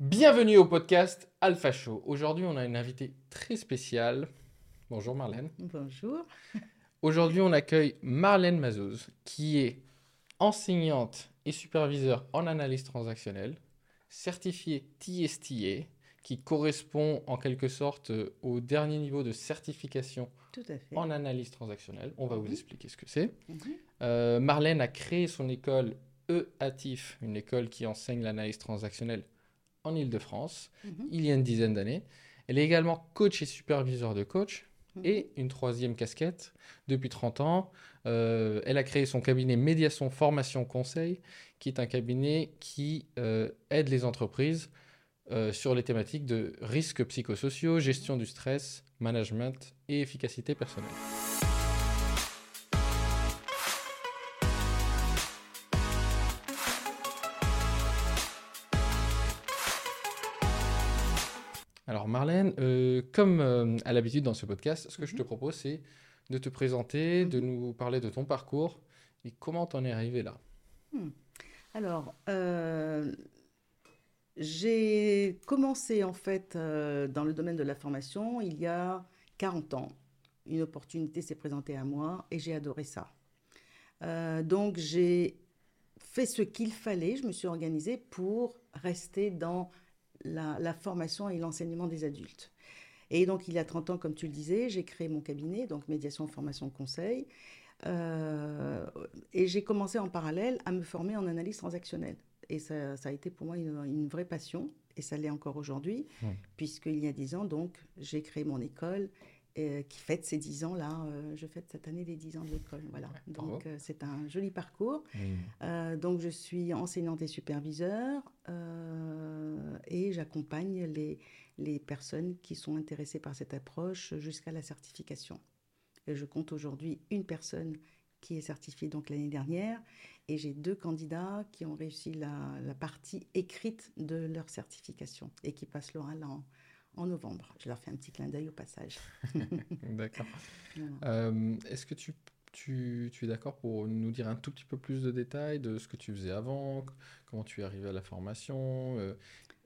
Bienvenue au podcast Alpha Show. Aujourd'hui, on a une invitée très spéciale. Bonjour Marlène. Bonjour. Aujourd'hui, on accueille Marlène Mazouz, qui est enseignante et superviseur en analyse transactionnelle, certifiée TSTA, qui correspond en quelque sorte euh, au dernier niveau de certification Tout à fait. en analyse transactionnelle. On va vous Mhm. expliquer ce que c'est. Mhm. Euh, Marlène a créé son école EATIF, une école qui enseigne l'analyse transactionnelle en Ile-de-France, Mhm. il y a une dizaine d'années. Elle est également coach et superviseur de coach. Mhm. Et une troisième casquette, depuis 30 ans, euh, elle a créé son cabinet Médiation Formation Conseil, qui est un cabinet qui euh, aide les entreprises euh, sur les thématiques de risques psychosociaux, gestion du stress, management et efficacité personnelle. Alors Marlène, euh, comme euh, à l'habitude dans ce podcast, ce que je te Mhm. propose, c'est de te présenter, de Mhm. nous parler de ton parcours et comment t'en es arrivé là. Alors, euh, j'ai commencé en fait dans le domaine de la formation il y a 40 ans. Une opportunité s'est présentée à moi et j'ai adoré ça. Donc, j'ai fait ce qu'il fallait, je me suis organisée pour rester dans la, la formation et l'enseignement des adultes. Et donc, il y a 30 ans, comme tu le disais, j'ai créé mon cabinet, donc médiation, formation, conseil. Euh, et j'ai commencé en parallèle à me former en analyse transactionnelle. Et ça, ça a été pour moi une, une vraie passion, et ça l'est encore aujourd'hui, puisqu'il y a 10 ans, donc, j'ai créé mon école euh, qui fête ses 10 ans, là. euh, je fête cette année les 10 ans de l'école, voilà. Donc, euh, c'est un joli parcours. Euh, donc, je suis enseignante et superviseur et j'accompagne les, les personnes qui sont intéressées par cette approche jusqu'à la certification. Et je compte aujourd'hui une personne qui est certifiée donc l'année dernière et j'ai deux candidats qui ont réussi la, la partie écrite de leur certification et qui passent l'oral en, en novembre. Je leur fais un petit clin d'œil au passage. D'accord. Euh, Est-ce que tu, tu, tu es d'accord pour nous dire un tout petit peu plus de détails de ce que tu faisais avant, comment tu es arrivé à la formation euh,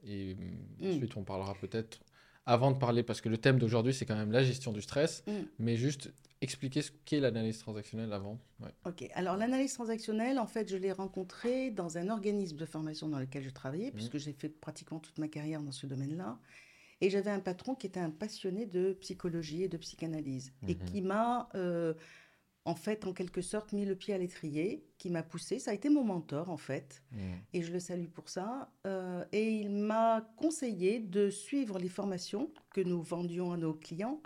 Et Mm. ensuite, on parlera peut-être, avant de parler, parce que le thème d'aujourd'hui, c'est quand même la gestion du stress, Mm. mais juste expliquer ce qu'est l'analyse transactionnelle avant. Ouais. Ok, alors l'analyse transactionnelle, en fait, je l'ai rencontrée dans un organisme de formation dans lequel je travaillais, puisque j'ai fait pratiquement toute ma carrière dans ce domaine-là. Et j'avais un patron qui était un passionné de psychologie et de psychanalyse, et Mhm. qui m'a, euh, en fait, en quelque sorte, mis le pied à l'étrier, qui m'a poussé. Ça a été mon mentor, en fait, Mm. et je le salue pour ça. Euh, et il m'a conseillé de suivre les formations que nous vendions à nos clients,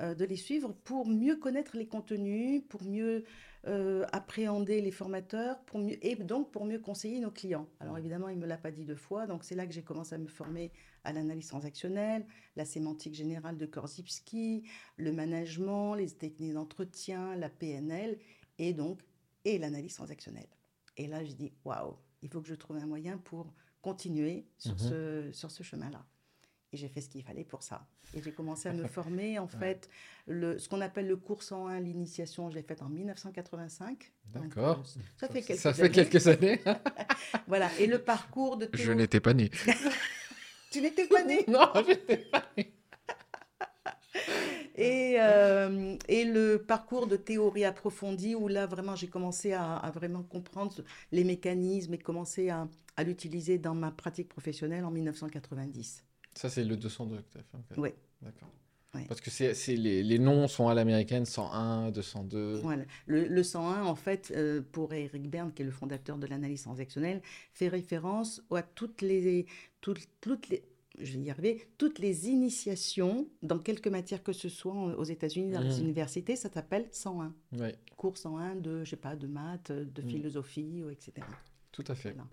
de les suivre pour mieux connaître les contenus, pour mieux euh, appréhender les formateurs, pour mieux, et donc pour mieux conseiller nos clients. Alors évidemment, il ne me l'a pas dit deux fois, donc c'est là que j'ai commencé à me former à l'analyse transactionnelle, la sémantique générale de Korzybski, le management, les techniques d'entretien, la PNL, et donc, et l'analyse transactionnelle. Et là, j'ai dit, waouh, il faut que je trouve un moyen pour continuer sur Mhm. ce, sur ce chemin-là. Et j'ai fait ce qu'il fallait pour ça. Et j'ai commencé à me former, en fait, le, ce qu'on appelle le cours 101, l'initiation, je l'ai faite en 1985. Donc, D'accord. euh, ça fait quelques Ça fait années. quelques années. Voilà. Et le parcours de Je n'étais pas né. Tu n'étais pas né non, j'étais pas né. Et, euh, et le parcours de théorie approfondie, où là, vraiment, j'ai commencé à, à vraiment comprendre les mécanismes et commencer à, à l'utiliser dans ma pratique professionnelle en 1990. Ça, c'est le 202 que tu as fait. Ouais. D'accord. Ouais. Parce que c'est, les, les noms sont à l'américaine 101, 202. Voilà. Le, le 101, en fait, euh, pour Eric Berne, qui est le fondateur de l'analyse transactionnelle, fait référence à toutes les, toutes, toutes les, je vais y arriver, toutes les initiations dans quelque matière que ce soit aux États-Unis, dans les Mhm. universités, ça s'appelle 101. Ouais, Cours 101 de, je sais pas, de maths, de Mhm. philosophie, ou etc. tout à fait. Voilà.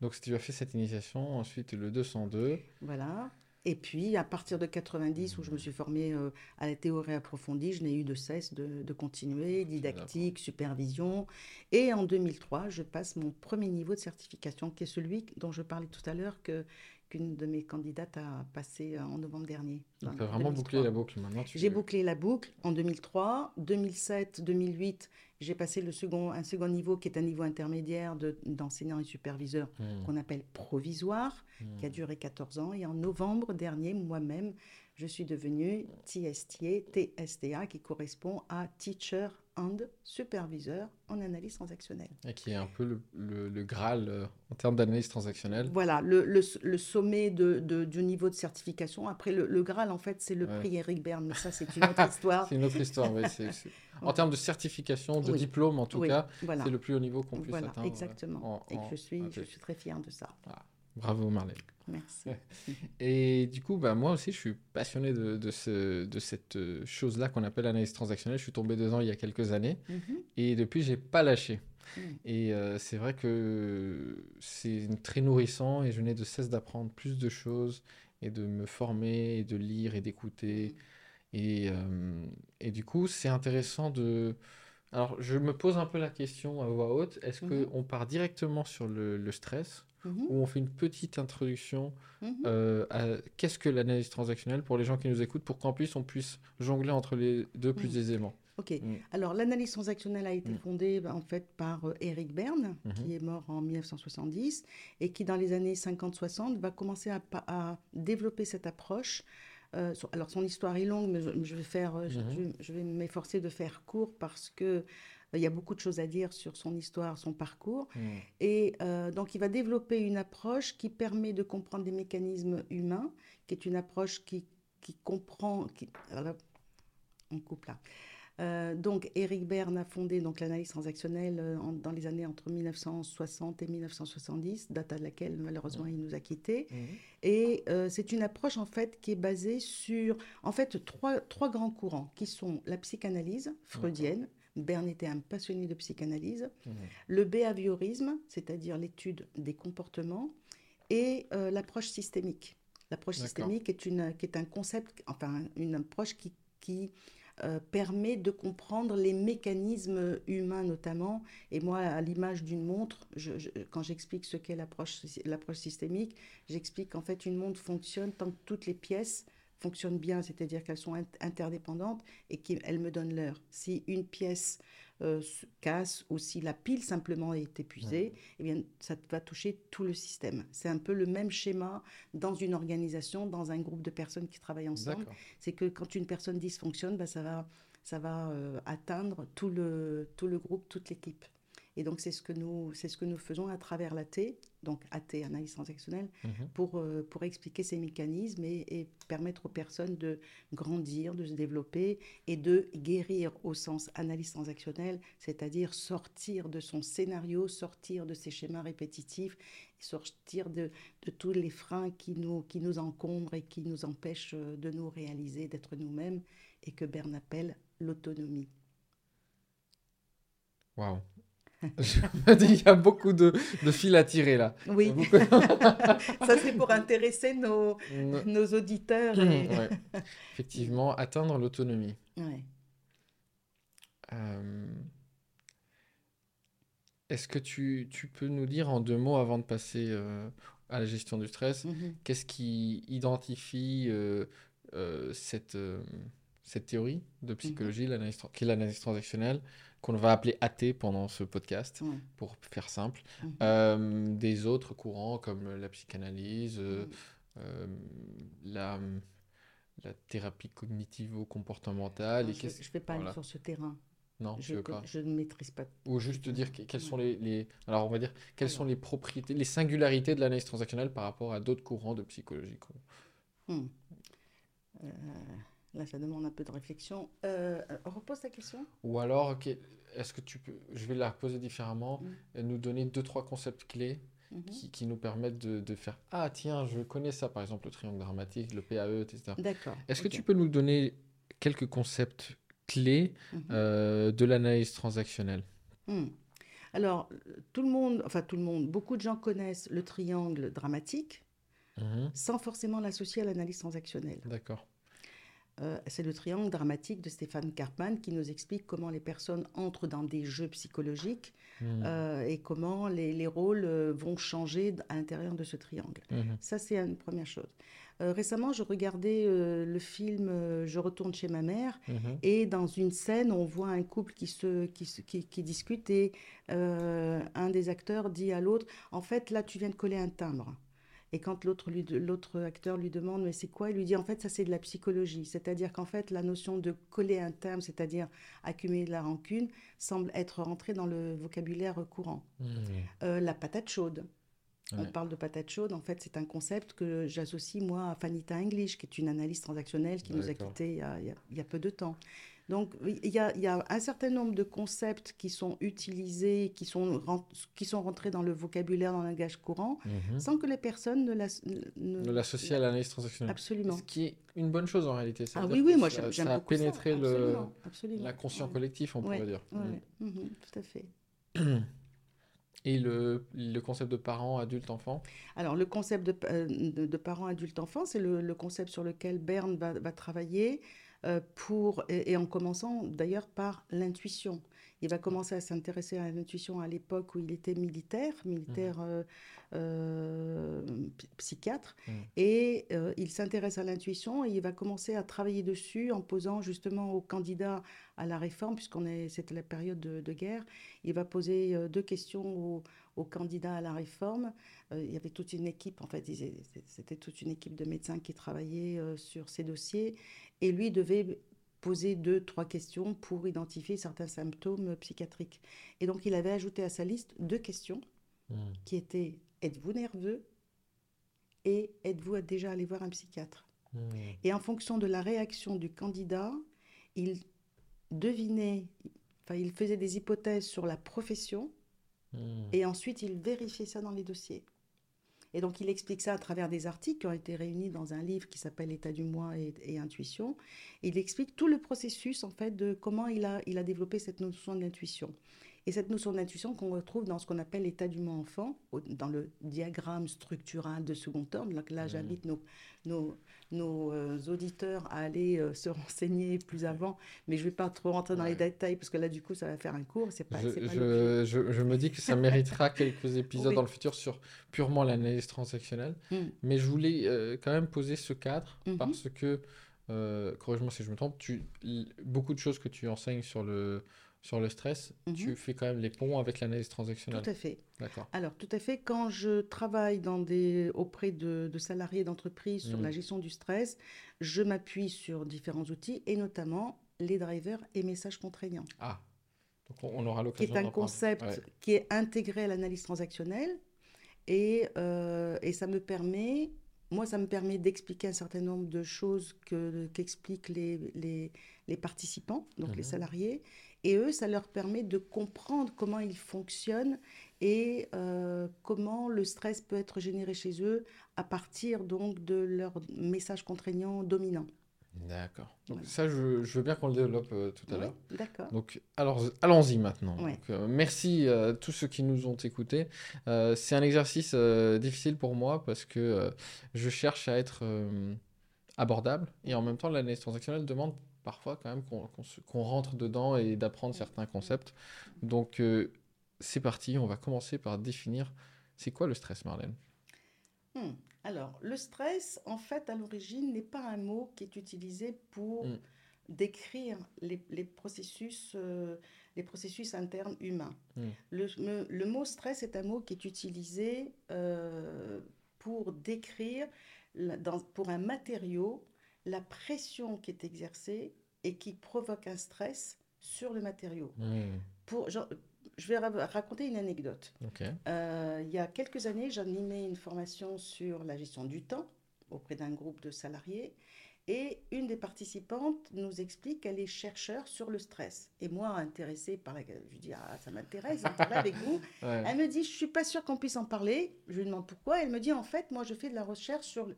Donc, si tu as fait cette initiation, ensuite le 202. Voilà. Et puis, à partir de 90, où je me suis formée euh, à la théorie approfondie, je n'ai eu de cesse de, de continuer, didactique, supervision. Et en 2003, je passe mon premier niveau de certification, qui est celui dont je parlais tout à l'heure, que, qu'une de mes candidates a passé euh, en novembre dernier. Donc, tu as vraiment 2003. bouclé la boucle maintenant. Tu... J'ai bouclé la boucle en 2003, 2007, 2008. J'ai passé le second, un second niveau qui est un niveau intermédiaire de- d'enseignant et superviseur Hmm. qu'on appelle provisoire. qui a duré 14 ans. Et en novembre dernier, moi-même, je suis devenue TSTA, TSTA, qui correspond à Teacher and Superviseur en analyse transactionnelle. Et qui est un peu le, le, Graal euh, en termes d'analyse transactionnelle. Voilà, le, sommet de, de, du niveau de certification. Après, le, Graal, en fait, c'est le prix Eric Berne, mais ça, c'est une autre histoire. c'est une autre histoire, oui. En termes de certification, de diplôme, en tout cas, c'est le plus haut niveau qu'on puisse voilà, atteindre. Exactement. Et je suis, je suis très fière de ça. Ah. Bravo Marlène. Merci. Et du coup, bah, moi aussi, je suis passionné de, de, ce, de cette euh, chose-là qu'on appelle l'analyse transactionnelle. Je suis tombé dedans il y a quelques années mhm. et depuis, j'ai pas lâché. Mhm. Et euh, c'est vrai que c'est très nourrissant et je n'ai de cesse d'apprendre plus de choses et de me former et de lire et d'écouter. Mhm. Et, euh, et, du coup, c'est intéressant de... Alors, je me pose un peu la question à voix haute. Est-ce qu'on part directement sur le, le stress Mhm. où on fait une petite introduction mhm. euh, à qu'est-ce que l'analyse transactionnelle pour les gens qui nous écoutent, pour qu'en plus on puisse jongler entre les deux plus mhm. aisément. Ok. Alors l'analyse transactionnelle a été fondée bah, en fait par euh, Eric Berne, qui est mort en 1970 et qui dans les années 50-60 va commencer à, développer cette approche. Euh, alors son histoire est longue, mais je, vais faire, je, je, vais m'efforcer de faire court parce que il y a beaucoup de choses à dire sur son histoire, son parcours. Hmm. Et euh, donc, il va développer une approche qui permet de comprendre les mécanismes humains, qui est une approche qui, qui comprend. Qui, on coupe là. Euh, donc, Eric Berne a fondé donc l'analyse transactionnelle euh, dans les années entre 1960 et 1970, date à laquelle malheureusement hmm. il nous a quittés. Hmm. Et c'est une approche en fait qui est basée sur en fait trois, trois grands courants qui sont la psychanalyse freudienne, Berne était un passionné de psychanalyse. Mmh. Le behaviorisme, c'est-à-dire l'étude des comportements, et euh, l'approche systémique. L'approche systémique est, une, qui est un concept, enfin une approche qui, qui euh, permet de comprendre les mécanismes humains notamment. Et moi, à l'image d'une montre, quand j'explique ce qu'est l'approche systémique, j'explique qu'en fait une montre fonctionne tant que toutes les pièces fonctionnent bien, c'est-à-dire qu'elles sont interdépendantes et qu'elles me donnent l'heure. Si une pièce euh, se casse ou si la pile simplement est épuisée, eh bien, ça va toucher tout le système. C'est un peu le même schéma dans une organisation, dans un groupe de personnes qui travaillent ensemble. C'est que quand une personne dysfonctionne, ben, ça va, ça va euh, atteindre tout le, tout le groupe, toute l'équipe. Et donc, c'est ce, que nous, ce que nous faisons à travers l'AT, donc AT, analyse transactionnelle, mhm. pour, euh, pour expliquer ces mécanismes et, permettre aux personnes de grandir, de se développer et de guérir au sens analyse transactionnelle, c'est-à-dire sortir de son scénario, sortir de ses schémas répétitifs, sortir de, de tous les freins qui nous, qui nous encombrent et qui nous empêchent de nous réaliser, d'être nous-mêmes, et que Berne appelle l'autonomie. Waouh, je me dis qu'il y a beaucoup de, de, fils à tirer là. Oui. Ça, c'est pour intéresser nos, nos auditeurs. Effectivement, atteindre l'autonomie. Ouais. Euh, est-ce que tu, tu, peux nous dire en deux mots avant de passer euh, à la gestion du stress, mm-hmm. qu'est-ce qui identifie euh, cette, cette théorie de psychologie, mm-hmm. qui est l'analyse transactionnelle qu'on va appeler AT pendant ce podcast, pour faire simple. Mhm. Euh, des autres courants comme la psychanalyse, euh, euh, la, la thérapie cognitivo-comportementale. je ne vais pas aller sur ce terrain. Non, je, veux pas. je ne maîtrise pas. Ou juste dire quelles sont les, les, alors on va dire quelles sont les propriétés, les singularités de l'analyse transactionnelle par rapport à d'autres courants de psychologie. Là, ça demande un peu de réflexion. Euh, repose ta question. Ou alors, est-ce que tu peux, je vais la poser différemment, mm. nous donner deux, trois concepts clés mm-hmm. qui, qui, nous permettent de, de, faire Ah, tiens, je connais ça, par exemple, le triangle dramatique, le PAE, etc. D'accord. Est-ce que tu peux nous donner quelques concepts clés mm-hmm. euh, de l'analyse transactionnelle? Mm. Alors, tout le monde, enfin tout le monde, beaucoup de gens connaissent le triangle dramatique mm-hmm. sans forcément l'associer à l'analyse transactionnelle. D'accord. Euh, c'est le triangle dramatique de Stéphane Karpman qui nous explique comment les personnes entrent dans des jeux psychologiques hmm. euh, et comment les, rôles euh, vont changer à l'intérieur de ce triangle. Hmm. Ça, c'est une première chose. récemment, je regardais le film Je retourne chez ma mère hmm. et dans une scène, on voit un couple qui, se, qui, qui, qui discute et un des acteurs dit à l'autre, en fait, là, tu viens de coller un timbre. Et quand l'autre l'autre acteur lui demande mais c'est quoi, il lui dit en fait ça c'est de la psychologie. C'est-à-dire qu'en fait la notion de coller un terme, c'est-à-dire accumuler de la rancune, semble être rentrée dans le vocabulaire courant. Hmm. Euh, la patate chaude. On parle de patate chaude, en fait c'est un concept que j'associe moi à Fanita English, qui est une analyse transactionnelle qui nous a quittés y a- il y a peu de temps. Donc il y a, il y a un certain nombre de concepts qui sont utilisés, qui sont, qui sont rentrés dans le vocabulaire, dans le langage courant, Mhm. sans que les personnes ne l'as- ne- De l'associer à l'analyse transactionnelle. Absolument. Ce qui est une bonne chose en réalité. Ça Ah oui, oui, moi j'aime Ça a pénétré l'inconscient Ouais. collectif, on Ouais, pourrait dire. ouais, Mm. ouais. Mhm, tout à fait. Et le, le concept de parent, adulte, enfant? Alors, le concept de, euh, de, de parents adultes enfants, c'est le, le concept sur lequel Berne va, va travailler pour, et, et en commençant d'ailleurs par l'intuition. Il va commencer à s'intéresser à l'intuition à l'époque où il était militaire, militaire euh, euh, p- psychiatre, Mhm. et euh, il s'intéresse à l'intuition et il va commencer à travailler dessus en posant justement aux candidats à la réforme, puisqu'on est, c'était la période de, de guerre, il va poser euh, deux questions aux, aux candidats à la réforme. Euh, il y avait toute une équipe, en fait, ils- c'était toute une équipe de médecins qui travaillait euh, sur ces dossiers, et lui devait poser deux, trois questions pour identifier certains symptômes psychiatriques. Et donc, il avait ajouté à sa liste deux questions Mm. qui étaient êtes-vous nerveux? Et êtes-vous déjà allé voir un psychiatre? Mm. Et en fonction de la réaction du candidat, il devinait, enfin, il faisait des hypothèses sur la profession Mm. et ensuite il vérifiait ça dans les dossiers. Et donc il explique ça à travers des articles qui ont été réunis dans un livre qui s'appelle État du moi et, intuition. Il explique tout le processus en fait de comment il a, il a développé cette notion d'intuition. Et cette notion d'intuition qu'on retrouve dans ce qu'on appelle l'état du moi enfant, dans le diagramme structural de second ordre. Donc là, j'invite nos, nos, nos, euh, auditeurs à aller euh, se renseigner plus avant, mais je ne vais pas trop rentrer dans les détails parce que là, du coup, ça va faire un cours. C'est pas, Je, c'est pas je, je, je me dis que ça méritera quelques épisodes Oui. dans le futur sur purement l'analyse transactionnelle. l'objet. Mm. Mais je voulais euh, quand même poser ce cadre Mhm. parce que, euh, corrige-moi si je me trompe, tu, beaucoup de choses que tu enseignes sur le, sur le stress, Mhm. tu fais quand même les ponts avec l'analyse transactionnelle. Tout à fait. D'accord. Alors, tout à fait. Quand je travaille dans des, auprès de, de salariés d'entreprise sur Mm. la gestion du stress, je m'appuie sur différents outils et notamment les drivers et messages contraignants, Ah, donc on, aura qui l'occasion est un d'en parler. concept Ouais. qui est intégré à l'analyse transactionnelle et, euh, et ça me permet, moi, ça me permet d'expliquer un certain nombre de choses que, qu'expliquent les, les, les participants, donc les Mhm. salariés, et eux, ça leur permet de comprendre comment ils fonctionnent et euh, comment le stress peut être généré chez eux à partir donc de leurs messages contraignants dominants. D'accord. Ça, je, je veux bien qu'on le développe euh, tout à Ouais, l'heure. D'accord. Donc, alors, allons-y maintenant. Ouais. Donc, euh, merci à tous ceux qui nous ont écoutés. Euh, c'est un exercice euh, difficile pour moi parce que euh, je cherche à être euh, abordable et en même temps, l'analyse transactionnelle demande parfois quand même qu'on qu'on se- qu'on rentre dedans et d'apprendre certains concepts. Donc, euh, c'est parti. On va commencer par définir c'est quoi le stress, Marlène? Hmm. Alors, le stress, en fait, à l'origine, n'est pas un mot qui est utilisé pour Hmm. décrire les, les processus, euh, les processus internes humains. Hmm. Le, me- le mot stress est un mot qui est utilisé euh, pour décrire, la- dans- pour un matériau, la pression qui est exercée et qui provoque un stress sur le matériau. Pour, genre, je vais ra- raconter une anecdote. Euh, il y a quelques années, j'animais une formation sur la gestion du temps auprès d'un groupe de salariés. Et une des participantes nous explique qu'elle est chercheur sur le stress. Et moi, intéressée par la... Je dis, ah, ça m'intéresse d'en parler avec vous. Ouais. Elle me dit, je suis pas sûre qu'on puisse en parler. Je lui demande pourquoi. Elle me dit, en fait, moi, je fais de la recherche sur le,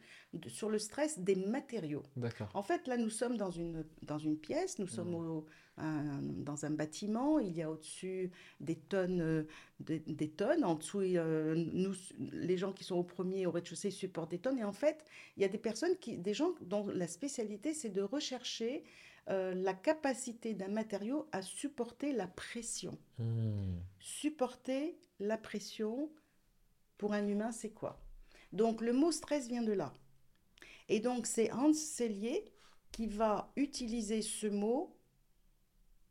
sur le stress des matériaux. D'accord. En fait, là, nous sommes dans une, dans une pièce, nous sommes Mhm. au- un- dans un bâtiment, il y a au-dessus des tonnes, euh, des, des tonnes, en dessous, euh, nous, les gens qui sont au premier, au rez-de-chaussée, supportent des tonnes, et en fait, il y a des personnes, qui, des gens dont la spécialité, c'est de rechercher euh, la capacité d'un matériau à supporter la pression. Hmm, Supporter la pression, pour un humain, c'est quoi? Donc le mot stress vient de là. Et donc c'est Hans Selye qui va utiliser ce mot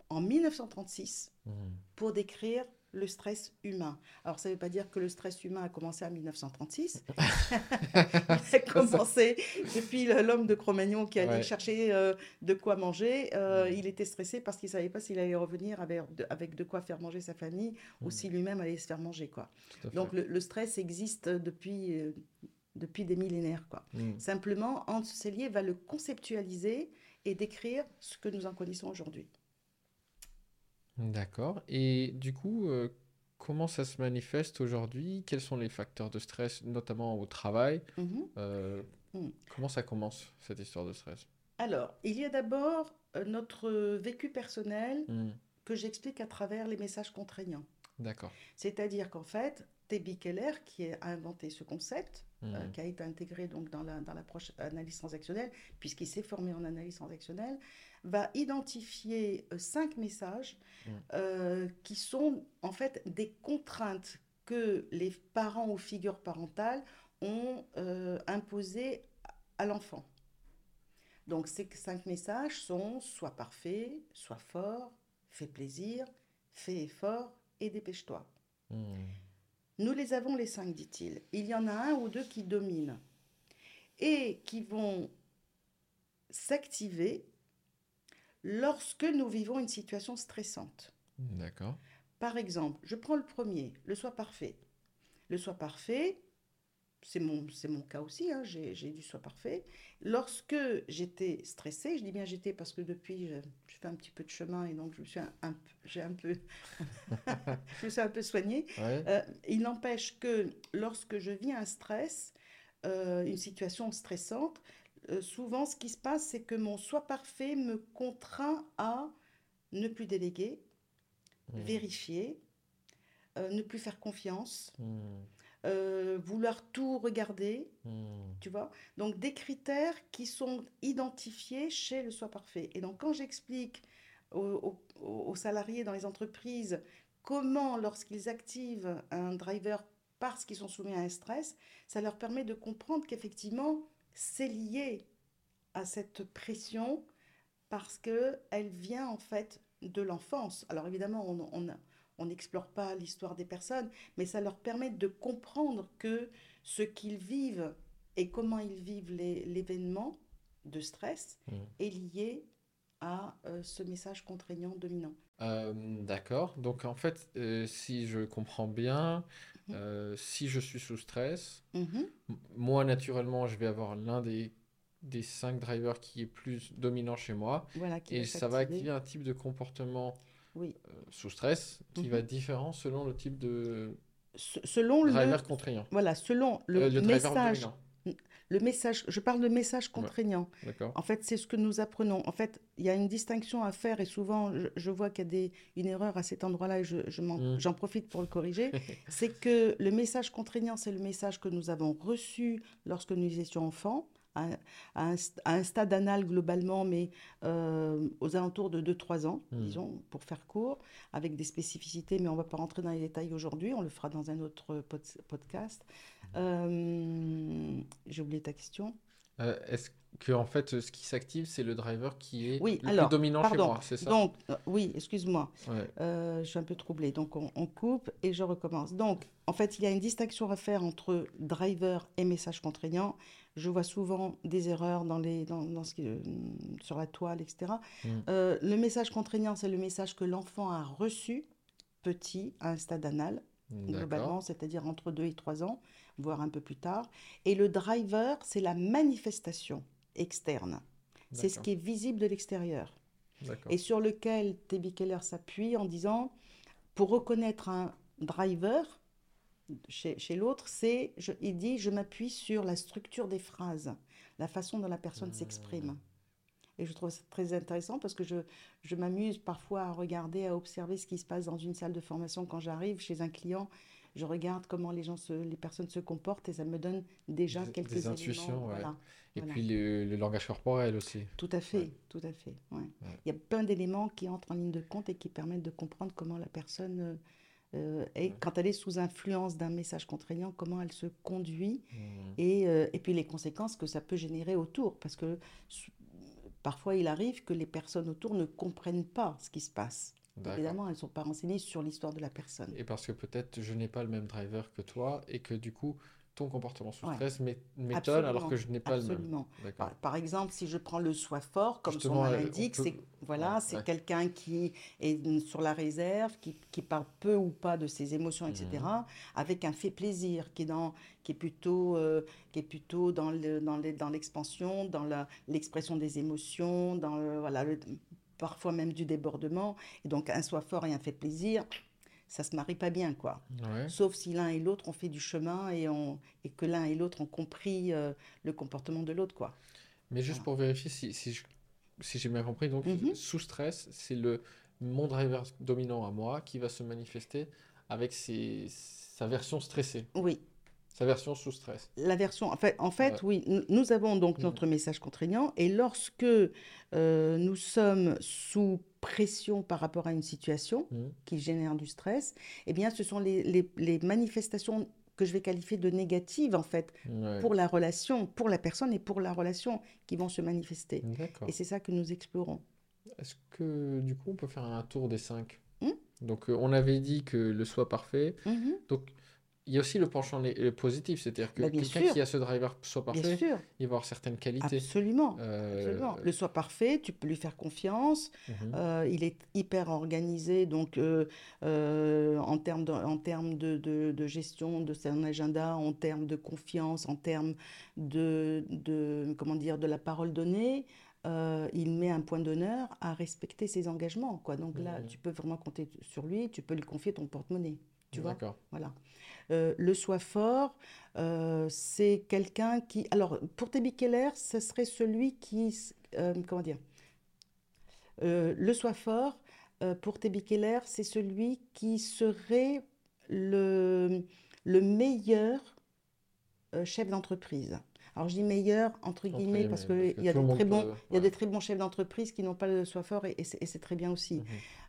en 1936 hmm. pour décrire le stress humain. Alors, ça ne veut pas dire que le stress humain a commencé en 1936. Il a commencé depuis l'homme de Cro-Magnon qui allait chercher euh, de quoi manger. Euh, il était stressé parce qu'il ne savait pas s'il allait revenir avec de, avec de, quoi faire manger sa famille ou mmh. si lui-même allait se faire manger. Quoi. Donc, le, stress existe depuis, euh, depuis des millénaires. Quoi. Mmh. Simplement, Hans Sellier va le conceptualiser et décrire ce que nous en connaissons aujourd'hui. D'accord. Et du coup, euh, comment ça se manifeste aujourd'hui? Quels sont les facteurs de stress, notamment au travail? Mhm. Euh, mm. comment ça commence, cette histoire de stress? Alors, il y a d'abord euh, notre vécu personnel mm. que j'explique à travers les messages contraignants. D'accord. C'est-à-dire qu'en fait, T.B. Keller, qui a inventé ce concept, mm. qui a été intégré donc dans la, dans l'approche analyse transactionnelle, puisqu'il s'est formé en analyse transactionnelle, va identifier euh, cinq messages mmh. euh, qui sont en fait des contraintes que les parents ou figures parentales ont euh, imposées à l'enfant. Donc ces cinq messages sont soit parfait, soit fort, fais plaisir, fais effort et dépêche-toi. Mmh. Nous les avons les cinq, dit-il. Il y en a un ou deux qui dominent et qui vont s'activer lorsque nous vivons une situation stressante. D'accord. Par exemple, je prends le premier, le soi parfait. Le soi parfait, c'est mon, mon cas aussi, hein, j'ai du soi parfait. Lorsque j'étais stressée, je dis bien j'étais parce que depuis, je, fais un petit peu de chemin et donc je me suis un, j'ai un peu, je me suis un peu soignée. Euh, il n'empêche que lorsque je vis un stress, euh, une situation stressante, euh, souvent, ce qui se passe, c'est que mon soi parfait me contraint à ne plus déléguer, mmh. vérifier, euh, ne plus faire confiance, mmh. euh, vouloir tout regarder, mmh. tu vois. Donc, des critères qui sont identifiés chez le soi parfait. Et donc, quand j'explique aux, salariés dans les entreprises comment, lorsqu'ils activent un driver parce qu'ils sont soumis à un stress, ça leur permet de comprendre qu'effectivement, c'est lié à cette pression parce qu'elle vient en fait de l'enfance. Alors évidemment, on n'explore pas l'histoire des personnes, mais ça leur permet de comprendre que ce qu'ils vivent et comment ils vivent l'événement de stress mmh. est lié à euh, ce message contraignant dominant. Euh, d'accord. Donc en fait, euh, si je comprends bien, mmh. si je suis sous stress, mmh moi naturellement, je vais avoir l'un des, des cinq drivers qui est plus dominant chez moi. et ça va activer un type de comportement sous stress qui va être différent selon le type de selon driver contraignant. Voilà, selon le, message le message, je parle de message contraignant. en fait, c'est ce que nous apprenons. En fait, il y a une distinction à faire et souvent, je, vois qu'il y a des, une erreur à cet endroit-là et je, mm. j'en profite pour le corriger. c'est que le message contraignant, c'est le message que nous avons reçu lorsque nous étions enfants à, un, stade anal globalement, mais euh, aux alentours de 2-3 ans, hmm. disons, pour faire court, avec des spécificités, mais on ne va pas rentrer dans les détails aujourd'hui, on le fera dans un autre podcast. Euh, j'ai oublié ta question. Euh, est-ce que en fait, ce qui s'active, c'est le driver qui est le plus dominant chez moi, c'est ça? Donc, oui, excuse-moi, je suis un peu troublée. Donc, on, on, coupe et je recommence. Donc, en fait, il y a une distinction à faire entre driver et message contraignant. Je vois souvent des erreurs dans les, dans, dans ce qui, euh, sur la toile, etc. Mm. Euh, le message contraignant, c'est le message que l'enfant a reçu petit, à un stade anal, globalement, c'est-à-dire entre 2 et 3 ans, voire un peu plus tard. Et le driver, c'est la manifestation externe. C'est ce qui est visible de l'extérieur. Et sur lequel T.B. Keller s'appuie en disant, pour reconnaître un driver, chez, l'autre, c'est, il dit, je m'appuie sur la structure des phrases, la façon dont la personne s'exprime. Et je trouve ça très intéressant parce que je, je m'amuse parfois à regarder, à observer ce qui se passe dans une salle de formation quand j'arrive chez un client. Je regarde comment les gens, se, les personnes se comportent et ça me donne déjà quelques des intuitions. Voilà. Et puis le, langage corporel aussi. Tout à fait, tout à fait. Il y a plein d'éléments qui entrent en ligne de compte et qui permettent de comprendre comment la personne euh, et quand elle est sous influence d'un message contraignant, comment elle se conduit mmh. et, euh, et, puis les conséquences que ça peut générer autour. Parce que parfois il arrive que les personnes autour ne comprennent pas ce qui se passe. Évidemment, elles ne sont pas renseignées sur l'histoire de la personne. Et parce que peut-être je n'ai pas le même driver que toi et que du coup, ton comportement sous Ouais. stress m'é- m'étonne alors que Absolument, je n'ai pas le même. absolument. Par, par exemple, si je prends le soi fort, comme Justement, son nom euh, on l'indique, peut- c'est voilà, Ouais, c'est ouais. quelqu'un qui est sur la réserve, qui, qui parle peu ou pas de ses émotions, etc., Mhm. avec un fait plaisir qui est dans, qui est plutôt, euh, qui est plutôt dans le, dans l'expansion, dans l'expression des émotions, dans le- voilà, le- parfois même du débordement. Et donc un soi fort et un fait plaisir, ça se marie pas bien, quoi. Ouais. Sauf si l'un et l'autre ont fait du chemin et, on, et que l'un et l'autre ont compris euh, le comportement de l'autre, quoi. Mais juste Voilà. pour vérifier si, si je- si j'ai bien compris, donc Mhm. sous stress, c'est le mon driver dominant à moi qui va se manifester avec ses- sa version stressée, Oui, sa version sous stress. la version, en fait, en fait Ouais. oui, nous- nous avons donc Mhm. notre message contraignant et lorsque euh, nous sommes sous pression par rapport à une situation Mhm. qui génère du stress, eh bien, ce sont les, les- les manifestations que je vais qualifier de négatives, en fait, Ouais. pour la relation, pour la personne et pour la relation qui vont se manifester. Et c'est ça que nous explorons. Est-ce que du coup on peut faire un tour des cinq? Hmm? Donc euh, on avait dit que le soi parfait. Mhm. Donc il y a aussi le penchant positif, c'est-à-dire que Bah, quelqu'un qui a ce driver soi Bien parfait, il va avoir certaines qualités. absolument. Euh, Absolument. Le soi parfait, tu peux lui faire confiance. mhm. Euh, il est hyper organisé, donc euh, euh, en termes de, en termes de, de- de gestion de son agenda, en termes de confiance, en termes de, de, comment dire, de la parole donnée, euh, il met un point d'honneur à respecter ses engagements, quoi. Donc là, tu peux vraiment compter sur lui, tu peux lui confier ton porte-monnaie, tu vois? D'accord. Voilà. Euh, le soi fort, euh, c'est quelqu'un qui. Alors, pour Tebi Keller, ce serait celui qui. euh, comment dire? Le soi fort, pour Tebi Keller, c'est celui qui serait le, le meilleur chef d'entreprise. Alors, je dis meilleur entre Entre guillemets parce qu'il y a des très bons, peut- il y a des ouais. très bons chefs d'entreprise qui n'ont pas le soi fort et, et c'est très bien aussi. Mhm.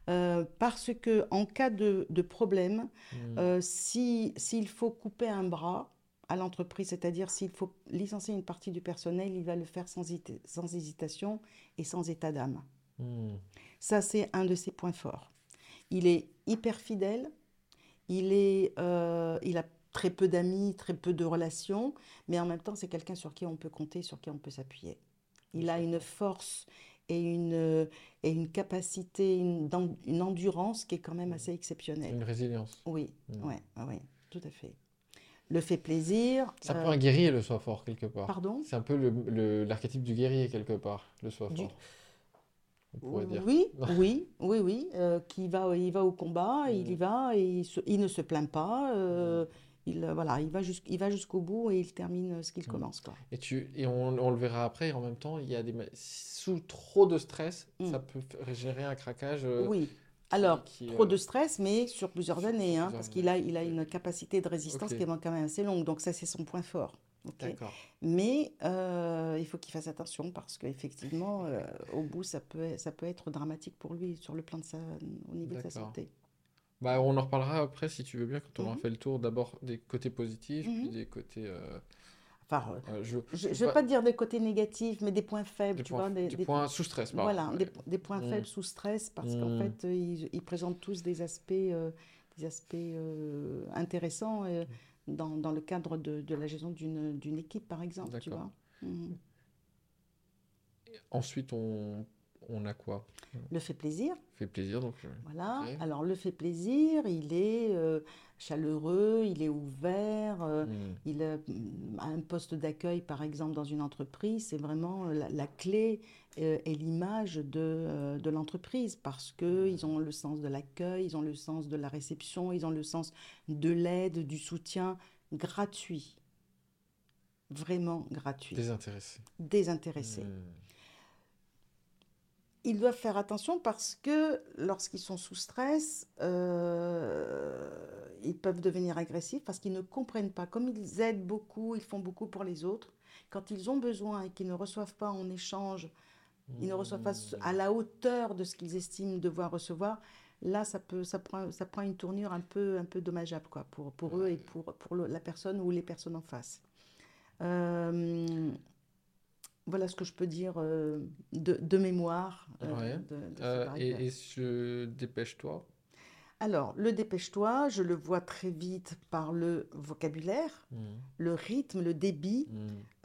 Euh, parce que en cas de, de problème, Mhm. euh, si, s'il faut couper un bras à l'entreprise, c'est-à-dire s'il faut licencier une partie du personnel, il va le faire sans hésitation et sans état d'âme. Mhm. Ça, c'est un de ses points forts. Il est hyper fidèle, il, est, euh, il a très peu d'amis, très peu de relations, mais en même temps, c'est quelqu'un sur qui on peut compter, sur qui on peut s'appuyer. Il a une force et une, euh, et une capacité, une, endurance qui est quand même assez exceptionnelle. Une résilience. Oui, Mm. ouais, ouais, tout à fait. Le fait plaisir. C'est un euh, peu un guerrier le soi fort quelque part. pardon? C'est un peu le- le- l'archétype du guerrier quelque part, le soi Du- fort. On dire. Oui, oui, oui, oui, euh, qui va, il va au combat, il y va et il, se- il ne se plaint pas. euh, il, euh, voilà, il va jusqu'- jusqu'au bout et il termine ce qu'il Mm. commence, quoi. Et, tu, et on, on le verra après, en même temps, il y a des, sous trop de stress, Mm. ça peut générer un craquage. euh, Oui. Alors, qui, trop euh, de stress, mais sur plusieurs années, hein, parce qu'il a, il a une capacité de résistance qui est quand même assez longue. Donc ça, c'est son point fort. ok D'accord. Mais euh, il faut qu'il fasse attention parce qu'effectivement, euh, au bout, ça peut, ça peut être dramatique pour lui sur le plan de sa, au niveau de sa santé. Bah, on en reparlera après si tu veux bien, quand on aura Mhm. fait le tour d'abord des côtés positifs, puis Mhm. des côtés. euh, Enfin, euh, euh, je, je ne vais pas dire des côtés négatifs, mais des points faibles, des tu points, vois, des, des des- points sous stress, pardon. voilà, des, points Mm. faibles sous stress parce qu'en Mm. fait, euh, ils, ils présentent tous des aspects, euh, des aspects euh, intéressants euh, dans, dans le cadre de, de la gestion d'une d'une équipe, par exemple, tu vois. Ensuite, on, on a quoi? Le fait plaisir, Fait plaisir, donc. euh, voilà. Alors, le fait plaisir, il est euh, chaleureux, il est ouvert, euh, hmm. Il a mm, un poste d'accueil, par exemple, dans une entreprise, c'est vraiment la, la clé euh, et l'image de, de l'entreprise parce qu'ils ont le sens de l'accueil, ils ont le sens de la réception, ils ont le sens de l'aide, du soutien gratuit. Vraiment gratuit. Désintéressé. Désintéressé. Hmm. Ils doivent faire attention parce que lorsqu'ils sont sous stress, euh, ils peuvent devenir agressifs parce qu'ils ne comprennent pas. Comme ils aident beaucoup, ils font beaucoup pour les autres, quand ils ont besoin et qu'ils ne reçoivent pas en échange, ils ne reçoivent pas à la hauteur de ce qu'ils estiment devoir recevoir, là, ça, peut, ça, prend, ça prend une tournure un peu, un peu dommageable quoi, pour, pour eux et pour, pour la personne ou les personnes en face. Euh, voilà ce que je peux dire euh, de, de mémoire. euh, Ouais. de- de ce Euh, et, et je dépêche-toi? Alors, le dépêche-toi, je le vois très vite par le vocabulaire, Mhm. le rythme, le débit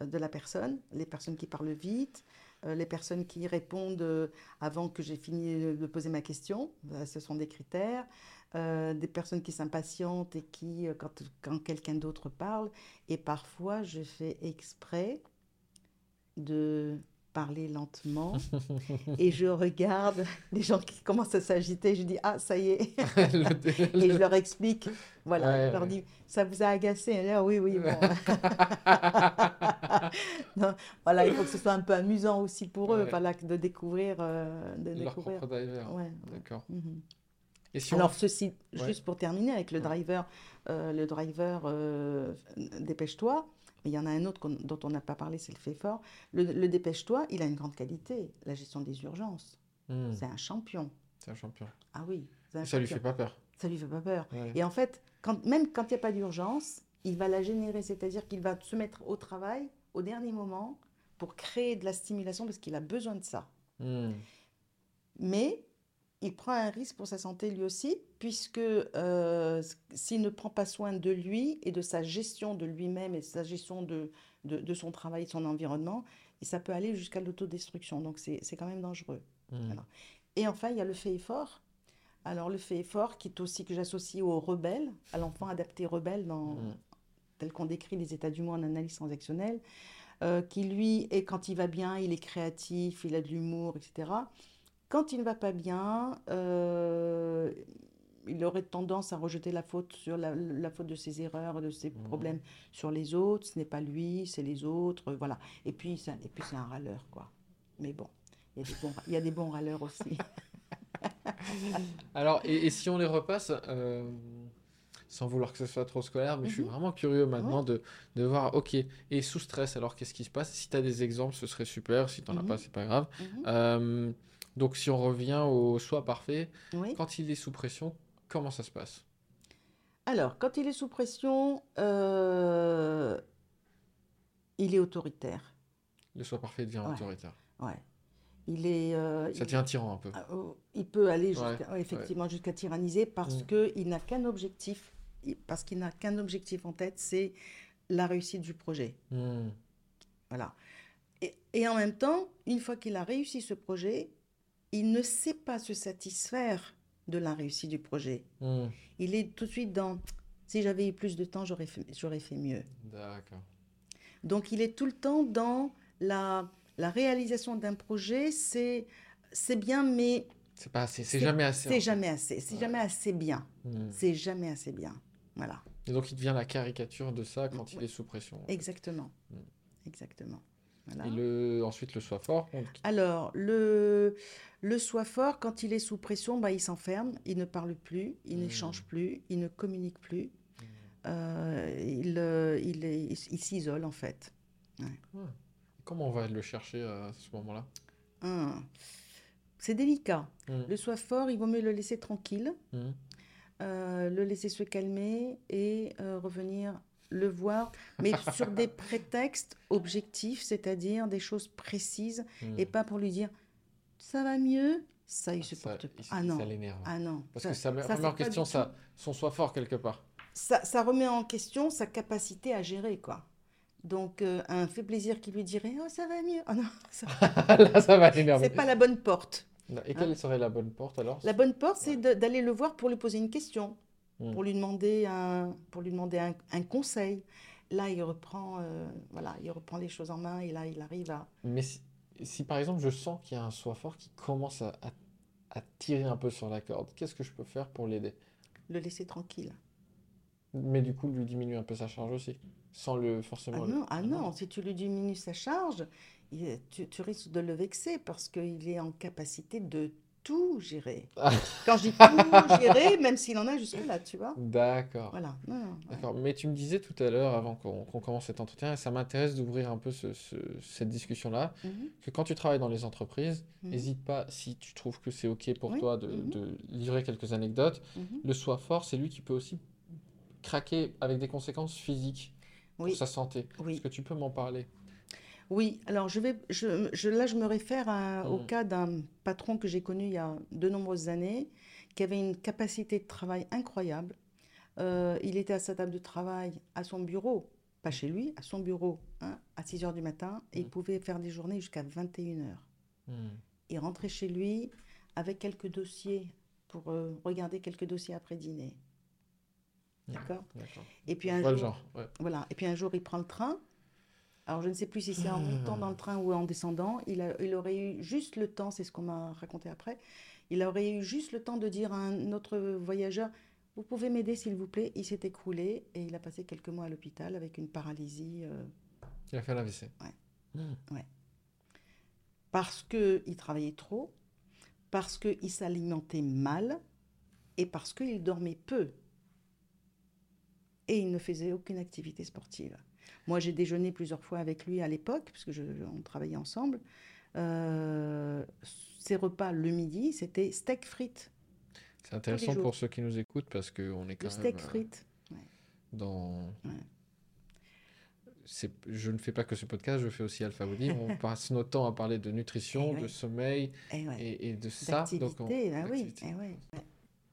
euh, de la personne, les personnes qui parlent vite, les personnes qui répondent avant que j'ai fini de poser ma question, ce sont des critères, euh, des personnes qui s'impatientent et qui, quand, quand quelqu'un d'autre parle, et parfois je fais exprès de parler lentement et je regarde les gens qui commencent à s'agiter, je dis ah ça y est et je leur explique, voilà, Ouais, je leur dis ça vous a agacé, et là oui oui bon. Non, voilà, il faut que ce soit un peu amusant aussi pour eux, voilà, de découvrir, euh, de Leur découvrir. propre diver. Ouais. D'accord. Mhm. Et si on... Alors ceci, juste pour terminer avec le driver, euh, le driver euh, dépêche-toi. Mais il y en a un autre dont on n'a pas parlé, c'est le fait fort. Le, le dépêche-toi, il a une grande qualité, la gestion des urgences. Mhm. C'est un champion. C'est un champion. Ah oui, Ça lui champion. fait pas peur. Ça lui fait pas peur. Ouais. Et en fait, quand, même quand il n'y a pas d'urgence, il va la générer, c'est-à-dire qu'il va se mettre au travail au dernier moment pour créer de la stimulation parce qu'il a besoin de ça. Mhm. Mais il prend un risque pour sa santé lui aussi, puisque euh, s'il ne prend pas soin de lui et de sa gestion de lui-même et de sa gestion de, de, de son travail, de son environnement, et ça peut aller jusqu'à l'autodestruction. Donc c'est quand même dangereux. Alors, Et enfin, il y a le fait effort. Alors le fait effort qui est aussi que j'associe au rebelle, à l'enfant adapté rebelle dans, Mhm. tel qu'on décrit les états du monde en analyse transactionnelle, euh, qui lui, est, quand il va bien, il est créatif, il a de l'humour, etc. Quand il ne va pas bien, euh, il aurait tendance à rejeter la faute sur la, la faute de ses erreurs, de ses Mhm. problèmes sur les autres. Ce n'est pas lui, c'est les autres, voilà. Et puis, c'est un- et puis c'est un râleur, quoi. Mais bon, il y a des bons, il y a des bons râleurs aussi. Alors, et, et si on les repasse, euh, sans vouloir que ce soit trop scolaire, mais je suis Mhm. vraiment curieux maintenant de, de voir, ok, et sous stress, alors qu'est-ce qui se passe? Si tu as des exemples, ce serait super. Si tu n'en as Mhm. pas, c'est pas grave. Euh, donc, si on revient au soi parfait, Oui. quand il est sous pression, comment ça se passe? Alors, quand il est sous pression, euh, il est autoritaire. Le soi parfait devient Ouais. autoritaire. Ouais. Il est, euh, Ça il, devient tyran un peu. ah, oh, il peut aller ouais, effectivement jusqu'à tyranniser parce Mm. qu'il n'a qu'un objectif, parce qu'il n'a qu'un objectif en tête, c'est la réussite du projet. Hmm. Voilà. Et, et en même temps, une fois qu'il a réussi ce projet, il ne sait pas se satisfaire de la réussite du projet. Hmm. Il est tout de suite dans si j'avais eu plus de temps, j'aurais fait, j'aurais fait mieux. D'accord. Donc il est tout le temps dans la, la réalisation d'un projet, c'est c'est bien, mais C'est pas assez, c'est C'est- jamais assez. c'est jamais assez. C'est Ouais. jamais assez bien. Hmm. C'est jamais assez bien. Voilà, Et donc, il devient la caricature de ça quand il est sous pression. exactement. Mm. Exactement. Voilà. Et le... ensuite, le soi fort. on- Alors, le, le soi fort, quand il est sous pression, bah, il s'enferme, il ne parle plus, il Mm. n'échange plus, il ne communique plus, Hmm. euh, il, euh, il, s'isole en fait. Comment on va le chercher à ce moment-là? Hum. C'est délicat. Hmm. Le soi fort, il vaut mieux le laisser tranquille. Euh, le laisser se calmer et euh, revenir le voir, mais sur des prétextes objectifs, c'est-à-dire des choses précises, Hmm. et pas pour lui dire ça va mieux, ça il Ah, ça- supporte pas. il- Ah non, Ça l'énerve. ah non. Parce Ça- que ça met ça, remet en pas question ça, son soi fort quelque part. ça, ça remet en question sa capacité à gérer, quoi. Donc, euh, un fait plaisir qui lui dirait Oh, ça va mieux. Ah non, ça- Là, ça va l'énerver. c'est pas la bonne porte. Et quelle serait la bonne porte alors? La bonne porte, c'est d'aller le voir pour lui poser une question, Hmm. pour lui demander un, pour lui demander un, un conseil. Là, il reprend, euh, voilà, il reprend les choses en main et là, il arrive à. Mais si, si, par exemple je sens qu'il y a un soi fort qui commence à, à- à tirer un peu sur la corde, qu'est-ce que je peux faire pour l'aider? le laisser tranquille. Mais du coup, lui diminuer un peu sa charge aussi, sans le Ah forcément. le- non, ah non, si tu lui diminues sa charge, tu, tu risques de le vexer parce qu'il est en capacité de tout gérer. Ah. Quand je dis tout gérer, même s'il en a jusque-là, tu vois. D'accord. Voilà. Non, non, ouais. D'accord, mais tu me disais tout à l'heure, avant qu'on qu'on commence cet entretien, et ça m'intéresse d'ouvrir un peu ce- ce- cette discussion-là, Mhm, que quand tu travailles dans les entreprises, mhm, n'hésite pas, si tu trouves que c'est OK pour Oui, toi, de, mhm. de livrer quelques anecdotes. mhm. Le soi fort, c'est lui qui peut aussi craquer avec des conséquences physiques pour sa santé. oui. Est-ce que tu peux m'en parler? Oui, alors je vais, je, je- là je me réfère à- au Mm. cas d'un patron que j'ai connu il y a de nombreuses années, qui avait une capacité de travail incroyable. Euh, il était à sa table de travail, à son bureau, pas chez lui, à son bureau, hein, à 6 heures du matin, et il Mm. pouvait faire des journées jusqu'à 21 heures. Hmm. Il rentrait chez lui avec quelques dossiers pour euh, regarder quelques dossiers après dîner. Mm. D'accord? D'accord. Et puis un jour, genre. ouais. voilà. Et puis un jour, il prend le train. Alors, je ne sais plus si c'est en montant dans le train ou en descendant. Il a- il aurait eu juste le temps, c'est ce qu'on m'a raconté après, il aurait eu juste le temps de dire à un autre voyageur, vous pouvez m'aider s'il vous plaît. Il s'est écroulé et il a passé quelques mois à l'hôpital avec une paralysie euh, Il a fait l'AVC. Ouais. Hmm. parce qu'il travaillait trop, parce qu'il s'alimentait mal et parce qu'il dormait peu. Et il ne faisait aucune activité sportive. Moi, j'ai déjeuné plusieurs fois avec lui à l'époque, puisque je, on travaillait ensemble. Euh, ses repas le midi, c'était steak frites. C'est intéressant pour ceux qui nous écoutent parce qu'on est Le quand steak même euh, frites. dans. Ouais. C'est- Je ne fais pas que ce podcast, je fais aussi Alpha Body. On passe notre temps à parler de nutrition, Eh de ouais. sommeil Et ouais. et, et de ça. D'activité, on- ah oui, d'activité. eh.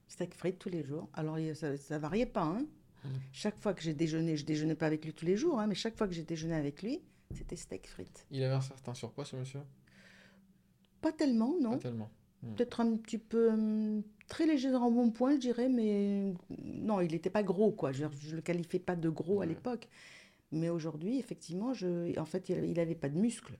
Steak frites tous les jours. Alors, ça, ça variait pas. hein. Mm. Chaque fois que j'ai déjeuné, je déjeunais pas avec lui tous les jours, hein, mais chaque fois que j'ai déjeuné avec lui, c'était steak frites. Il avait un certain surpoids, ce monsieur? Pas tellement, non. Pas tellement. Peut-être un petit peu hum, très léger dans bon point, je dirais, mais non, il n'était pas gros, quoi. Je ne le qualifiais pas de gros à l'époque. Mais aujourd'hui, effectivement, je... en fait, il n'avait pas de muscles.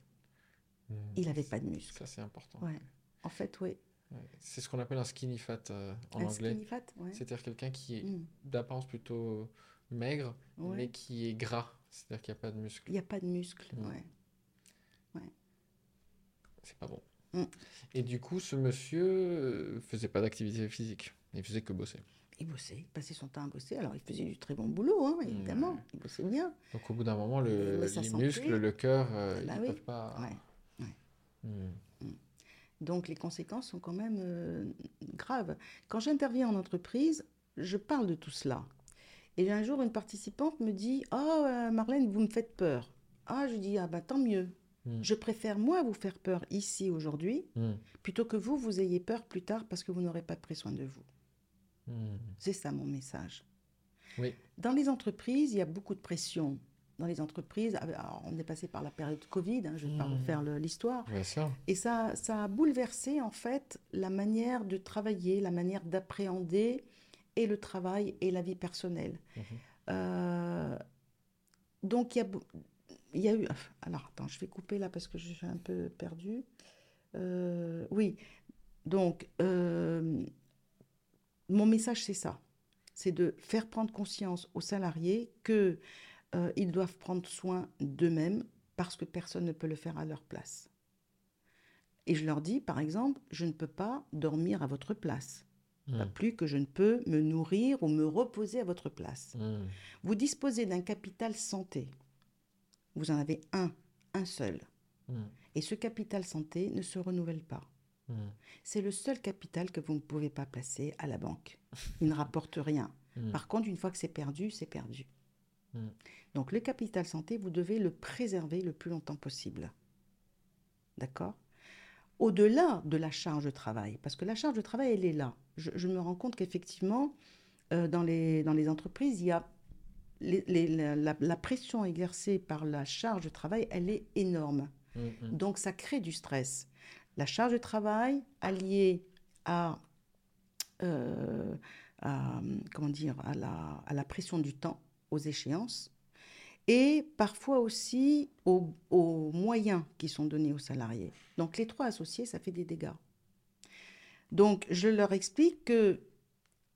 Hmm. Il n'avait pas de muscles. Ça, c'est important. Ouais. En fait, oui. Ouais. C'est ce qu'on appelle un skinny fat euh, en Un anglais. skinny fat, ouais. C'est-à-dire quelqu'un qui est Mm. d'apparence plutôt maigre, Ouais. mais qui est gras. C'est-à-dire qu'il n'y a pas de muscles. Il n'y a pas de muscles, Mm. ouais. C'est pas bon. Mm. Et du coup, ce monsieur euh, faisait pas d'activité physique. Il faisait que bosser. Il bossait, il passait son temps à bosser. Alors, il faisait du très bon boulot, hein, évidemment. Ouais. Il bossait bien. Donc au bout d'un moment, le- les santé, muscles, le cœur, euh, bah ils oui. peuvent pas. Ouais. Hmm. Donc, les conséquences sont quand même euh, graves. Quand j'interviens en entreprise, je parle de tout cela. Et un jour, une participante me dit Oh, euh, Marlène, vous me faites peur. Ah, je dis Ah, bah tant mieux. Mm. Je préfère, moi, vous faire peur ici, aujourd'hui, Hmm. plutôt que vous, vous ayez peur plus tard parce que vous n'aurez pas pris soin de vous. Hmm. C'est ça mon message. Oui. Dans les entreprises, il y a beaucoup de pression. Dans les entreprises, alors, on est passé par la période Covid, hein, je ne vais pas Mhm. refaire l'histoire, et ça, ça a bouleversé en fait la manière de travailler, la manière d'appréhender et le travail et la vie personnelle. Mhm. Euh, donc il y a, bou- il y a eu... Alors attends, je vais couper là parce que je suis un peu perdue. Euh, oui, donc euh, mon message c'est ça. C'est de faire prendre conscience aux salariés que euh, ils doivent prendre soin d'eux-mêmes parce que personne ne peut le faire à leur place. Et je leur dis, par exemple, je ne peux pas dormir à votre place. Pas Hmm. plus que je ne peux me nourrir ou me reposer à votre place. Hmm. Vous disposez d'un capital santé. Vous en avez un, un seul. Hmm. Et ce capital santé ne se renouvelle pas. C'est le seul capital que vous ne pouvez pas placer à la banque. Il ne rapporte rien. Par contre, une fois que c'est perdu, c'est perdu. Mm. Donc le capital santé, vous devez le préserver le plus longtemps possible. D'accord? Au-delà de la charge de travail, parce que la charge de travail, elle est là. Je, je me rends compte qu'effectivement, euh, dans, les, dans les entreprises, il y a les- les- la, la- la pression exercée par la charge de travail, elle est énorme. Hmm. Hmm. Donc ça crée du stress. La charge de travail alliée à, euh, à, comment dire, à, la, à la pression du temps, aux échéances, et parfois aussi aux, aux moyens qui sont donnés aux salariés. Donc les trois associés, ça fait des dégâts. Donc je leur explique que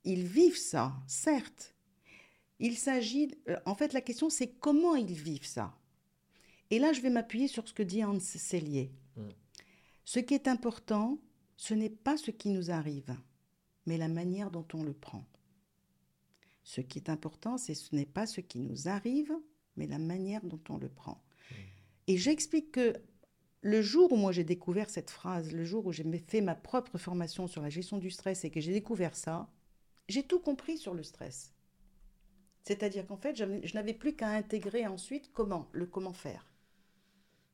ils vivent ça, certes. Il s'agit, euh, en fait, la question c'est comment ils vivent ça. Et là, je vais m'appuyer sur ce que dit Hans Sellier. Mm. Ce qui est important, ce n'est pas ce qui nous arrive, mais la manière dont on le prend. Ce qui est important, c'est ce n'est pas ce qui nous arrive, mais la manière dont on le prend. Et j'explique que le jour où moi j'ai découvert cette phrase, le jour où j'ai fait ma propre formation sur la gestion du stress et que j'ai découvert ça, j'ai tout compris sur le stress. C'est-à-dire qu'en fait, je n'avais plus qu'à intégrer ensuite comment, le comment faire.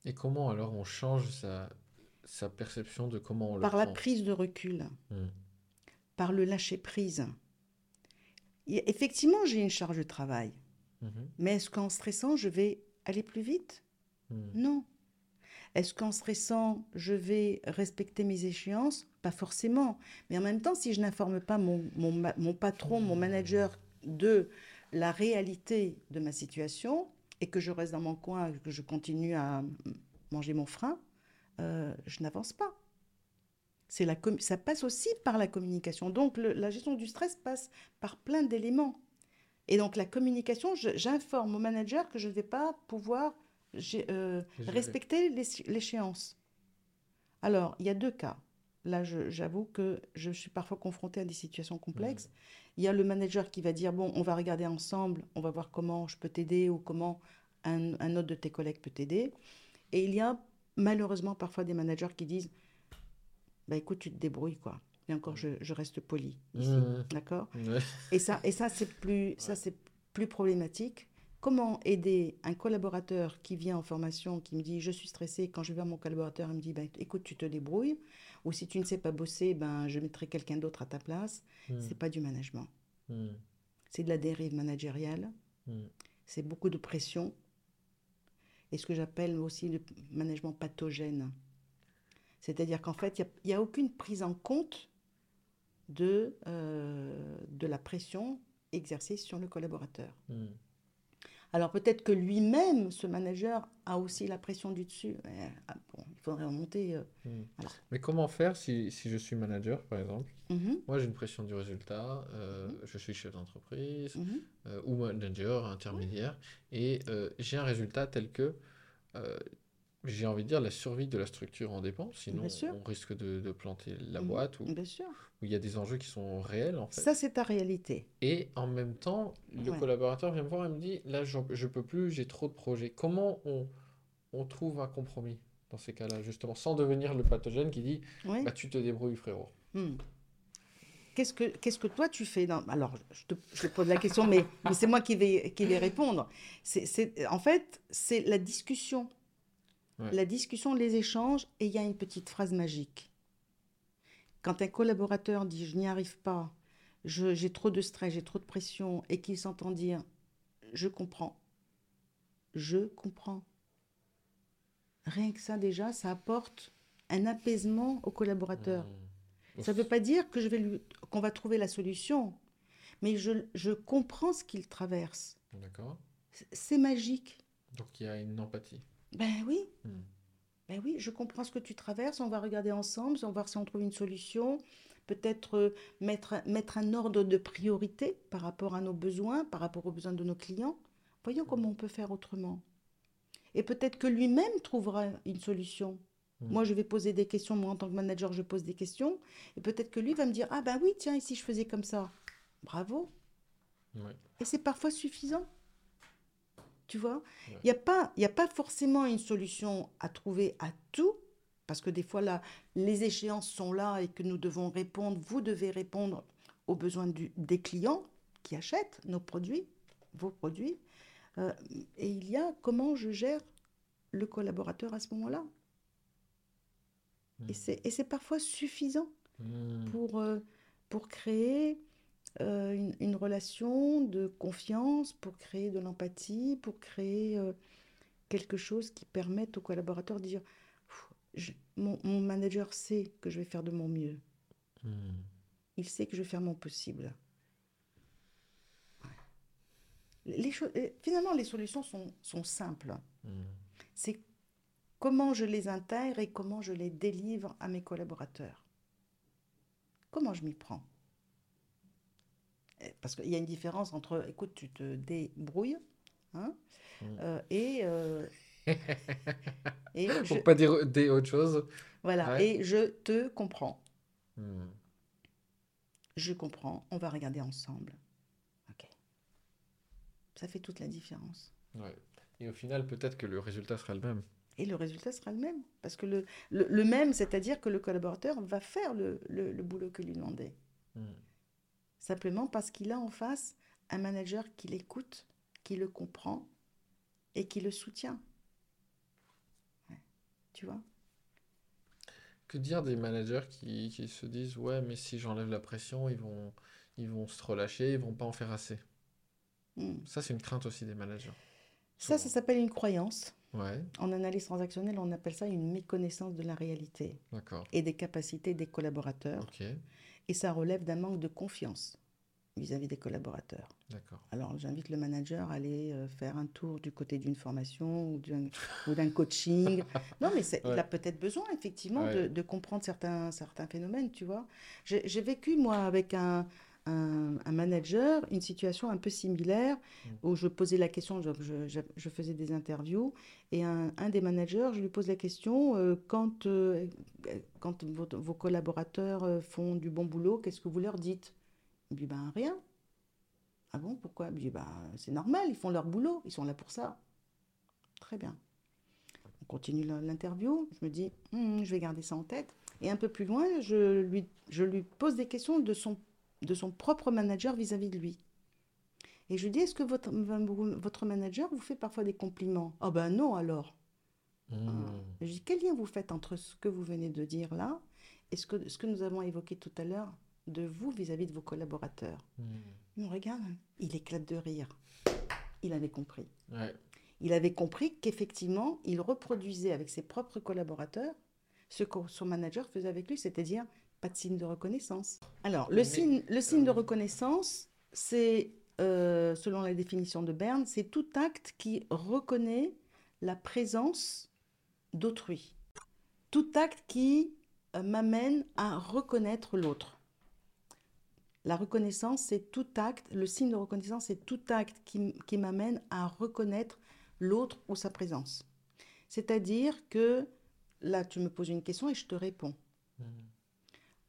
Et comment alors on change sa, sa perception de comment on le Par la prend? prise de recul, Hmm. par le lâcher-prise. Et Effectivement, j'ai une charge de travail. Mhm. Mais est-ce qu'en stressant, je vais aller plus vite? Hmm. Non. Est-ce qu'en stressant, je vais respecter mes échéances? Pas forcément. Mais en même temps, si je n'informe pas mon, mon mon patron, mon manager de la réalité de ma situation et que je reste dans mon coin, que je continue à manger mon frein, euh, je n'avance pas. C'est la ça passe aussi par la communication. Donc le- la gestion du stress passe par plein d'éléments. Et donc la communication, j'informe au manager que je ne vais pas pouvoir euh, respecter l'échéance. Alors, il y a deux cas. Là, j'avoue que je suis parfois confrontée à des situations complexes. Il y a le manager qui va dire, bon, on va regarder ensemble, on va voir comment je peux t'aider ou comment un, un autre de tes collègues peut t'aider. Et il y a malheureusement parfois des managers qui disent, bah écoute, tu te débrouilles, quoi. Et encore, je, je reste poli ici, Mhm. d'accord Ouais. et ça, et ça c'est plus, ça, c'est plus problématique. Comment aider un collaborateur qui vient en formation, qui me dit je suis stressé, quand je vais à mon collaborateur, il me dit ben, écoute, tu te débrouilles, ou si tu ne sais pas bosser, ben, je mettrai quelqu'un d'autre à ta place. Hmm. C'est pas du management. Hmm. C'est de la dérive managériale, Hmm. c'est beaucoup de pression, et ce que j'appelle aussi le management pathogène. C'est-à-dire qu'en fait, il n'y a, aucune prise en compte de, euh, de la pression exercée sur le collaborateur. Hmm. Alors peut-être que lui-même, ce manager, a aussi la pression du dessus. Mais, ah, bon, il faudrait remonter. euh, Hmm. Voilà. Mais comment faire si, si je suis manager, par exemple? Mhm, Moi, j'ai une pression du résultat, euh, je suis chef d'entreprise mhm, euh, ou manager intermédiaire, et j'ai un résultat tel que j'ai envie de dire la survie de la structure en dépend, sinon on risque de, de planter la Mhm. boîte ou Bien sûr. où il y a des enjeux qui sont réels en fait. Ça, c'est ta réalité. Et en même temps, le Ouais. collaborateur vient me voir et me dit, là, je, je peux plus, j'ai trop de projets. Comment on, on trouve un compromis dans ces cas-là, justement, sans devenir le pathogène qui dit, bah, tu te débrouilles, frérot. Hmm. Qu'est-ce que, qu'est-ce que toi tu fais dans... Alors, je te, je te pose la question, mais, mais c'est moi qui vais, qui vais répondre. C'est- en fait, c'est la discussion. Ouais. La discussion, les échanges, et il y a une petite phrase magique. Quand un collaborateur dit je n'y arrive pas, j'ai trop de stress, j'ai trop de pression, et qu'il s'entend dire je comprends, je comprends. Rien que ça déjà, ça apporte un apaisement au collaborateur. Hmm. Ça ne veut pas dire que je vais lui, qu'on va trouver la solution, mais je, je comprends ce qu'il traverse. D'accord. C'est magique. Donc il y a une empathie. Ben oui, Hmm. ben oui, je comprends ce que tu traverses. On va regarder ensemble, on va voir si on trouve une solution. Peut-être euh, mettre, mettre un ordre de priorité par rapport à nos besoins, par rapport aux besoins de nos clients. Voyons comment on peut faire autrement. Et peut-être que lui-même trouvera une solution. Hmm. Moi, je vais poser des questions. Moi, en tant que manager, je pose des questions. Et peut-être que lui va me dire Ah, ben oui, tiens, et si je faisais comme ça? Bravo. Et c'est parfois suffisant. Tu vois? Ouais. Il n'y a, pas- y a pas forcément une solution à trouver à tout, parce que des fois, là, les échéances sont là et que nous devons répondre, vous devez répondre aux besoins du- des clients qui achètent nos produits, vos produits. Euh, et il y a comment je gère le collaborateur à ce moment-là. Et c'est et c'est parfois suffisant Hmm. pour, euh, pour créer euh, une, une relation de confiance, pour créer de l'empathie, pour créer euh, quelque chose qui permette au collaborateur de dire je- mon, mon manager sait que je vais faire de mon mieux. Hmm. Il sait que je vais faire mon possible. Ouais. Les cho- euh, finalement, les solutions sont, sont simples. Hmm. C'est comment je les intègre et comment je les délivre à mes collaborateurs. Comment je m'y prends Parce qu'il y a une différence entre, écoute, tu te débrouilles, hein, Mm. euh, et, euh, et je, Pour pas dire des autres choses. voilà, Ouais. et je te comprends. Hmm. Je comprends, on va regarder ensemble. Ok. Ça fait toute la différence. Ouais. Et au final, peut-être que le résultat sera le même. Et le résultat sera le même. Parce que le, le, le même, c'est-à-dire que le collaborateur va faire le, le, boulot que lui demandait. Hmm. Simplement parce qu'il a en face un manager qui l'écoute, qui le comprend et qui le soutient. Ouais. tu vois? Que dire des managers qui, qui se disent ouais mais si j'enlève la pression ils vont ils vont se relâcher ils vont pas en faire assez? Hmm. Ça c'est une crainte aussi des managers. Ça, ça s'appelle une croyance. Ouais, En analyse transactionnelle, on appelle ça une méconnaissance de la réalité et des capacités des collaborateurs. Ok, Et ça relève d'un manque de confiance vis-à-vis des collaborateurs. d'accord. Alors, j'invite le manager à aller euh, faire un tour du côté d'une formation ou d'un coaching. Non, mais il a peut-être besoin, effectivement, Ouais. de, de comprendre certains, certains phénomènes, tu vois. J'ai vécu, moi, avec un, un, un manager, une situation un peu similaire Mm. où je posais la question, je, je- je- je faisais des interviews, et un, un des managers, je lui pose la question, euh, quand, euh, quand vos, vos collaborateurs euh, font du bon boulot, qu'est-ce que vous leur dites? Il me dit, ben rien. Ah bon, pourquoi? Je dis, ben, c'est normal, ils font leur boulot, ils sont là pour ça. Très bien. On continue l'interview, je me dis, Hmm, je vais garder ça en tête. Et un peu plus loin, je lui, je lui pose des questions de son, de son propre manager vis-à-vis de lui. Et je lui dis, est-ce que votre, votre manager vous fait parfois des compliments? Ah ben non alors. Hmm. Je dis, quel lien vous faites entre ce que vous venez de dire là et ce que, ce que nous avons évoqué tout à l'heure de vous vis-à-vis de vos collaborateurs? Il me regarde, il éclate de rire. Il avait compris. Ouais, Il avait compris qu'effectivement, il reproduisait avec ses propres collaborateurs ce que son manager faisait avec lui, c'est-à-dire pas de signe de reconnaissance. Alors, le Mais, signe, le signe de euh, reconnaissance, c'est, euh, selon la définition de Berne, c'est tout acte qui reconnaît la présence d'autrui. Tout acte qui euh, m'amène à reconnaître l'autre. La reconnaissance, c'est tout acte, le signe de reconnaissance, c'est tout acte qui m'amène à reconnaître l'autre ou sa présence. C'est-à-dire que là, tu me poses une question et je te réponds. Hmm.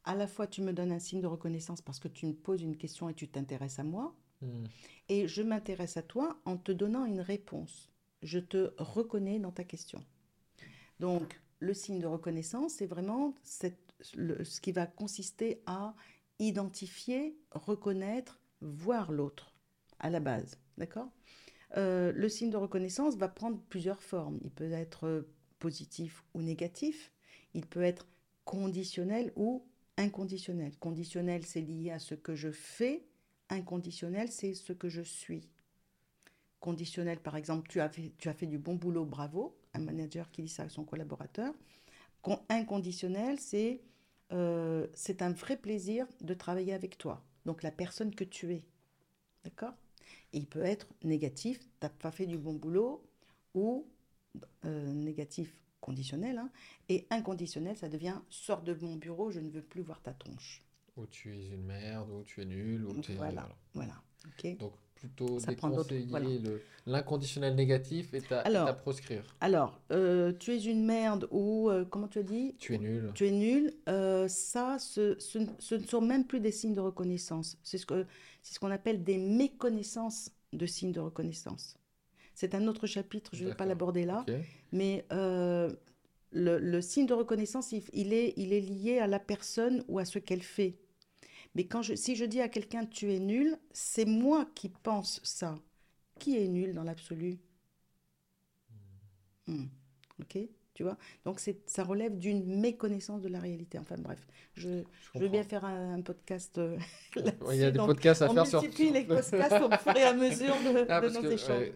À la fois, tu me donnes un signe de reconnaissance parce que tu me poses une question et tu t'intéresses à moi, Hmm. et je m'intéresse à toi en te donnant une réponse. Je te reconnais dans ta question. Donc, le signe de reconnaissance, c'est vraiment cette- le- ce qui va consister à identifier, reconnaître, voir l'autre à la base. D'accord? Euh, Le signe de reconnaissance va prendre plusieurs formes. Il peut être euh, positif ou négatif. Il peut être conditionnel ou inconditionnel. Conditionnel, c'est lié à ce que je fais. Inconditionnel, c'est ce que je suis. Conditionnel, par exemple, tu as fait, du bon boulot, bravo. Un manager qui dit ça à son collaborateur. Con- inconditionnel, c'est euh, c'est un vrai plaisir de travailler avec toi. Donc la personne que tu es. D'accord? Il peut être négatif, tu n'as pas fait du bon boulot, ou euh, négatif conditionnel. hein. et inconditionnel, ça devient sors de mon bureau, je ne veux plus voir ta tronche. Ou tu es une merde, ou tu es nul, ou tu es... Voilà. Voilà. Donc plutôt Ça prend déconseiller voilà. l'inconditionnel négatif et à, Alors, proscrire. Alors, euh, tu es une merde ou euh, comment tu as dit? Tu es nul. Tu es nul. euh, ça, ce, ce ne- ce ne sont même plus des signes de reconnaissance. C'est ce c'est ce qu'on appelle des méconnaissances de signes de reconnaissance. C'est un autre chapitre, je ne vais pas l'aborder là, mais euh, le, le signe de reconnaissance, il, il est, il est lié à la personne ou à ce qu'elle fait. Mais quand je, si je dis à quelqu'un tu es nul, c'est moi qui pense ça. Qui est nul dans l'absolu? Hmm. Ok? Tu vois Donc c'est, ça relève d'une méconnaissance de la réalité. Enfin bref, je, Je je veux bien faire un, un podcast euh. Il y a des Donc, podcasts à on faire sur. multiplie les podcasts au fur et à mesure de, Ah, de nos que, échanges. ouais,